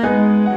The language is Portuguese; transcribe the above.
Música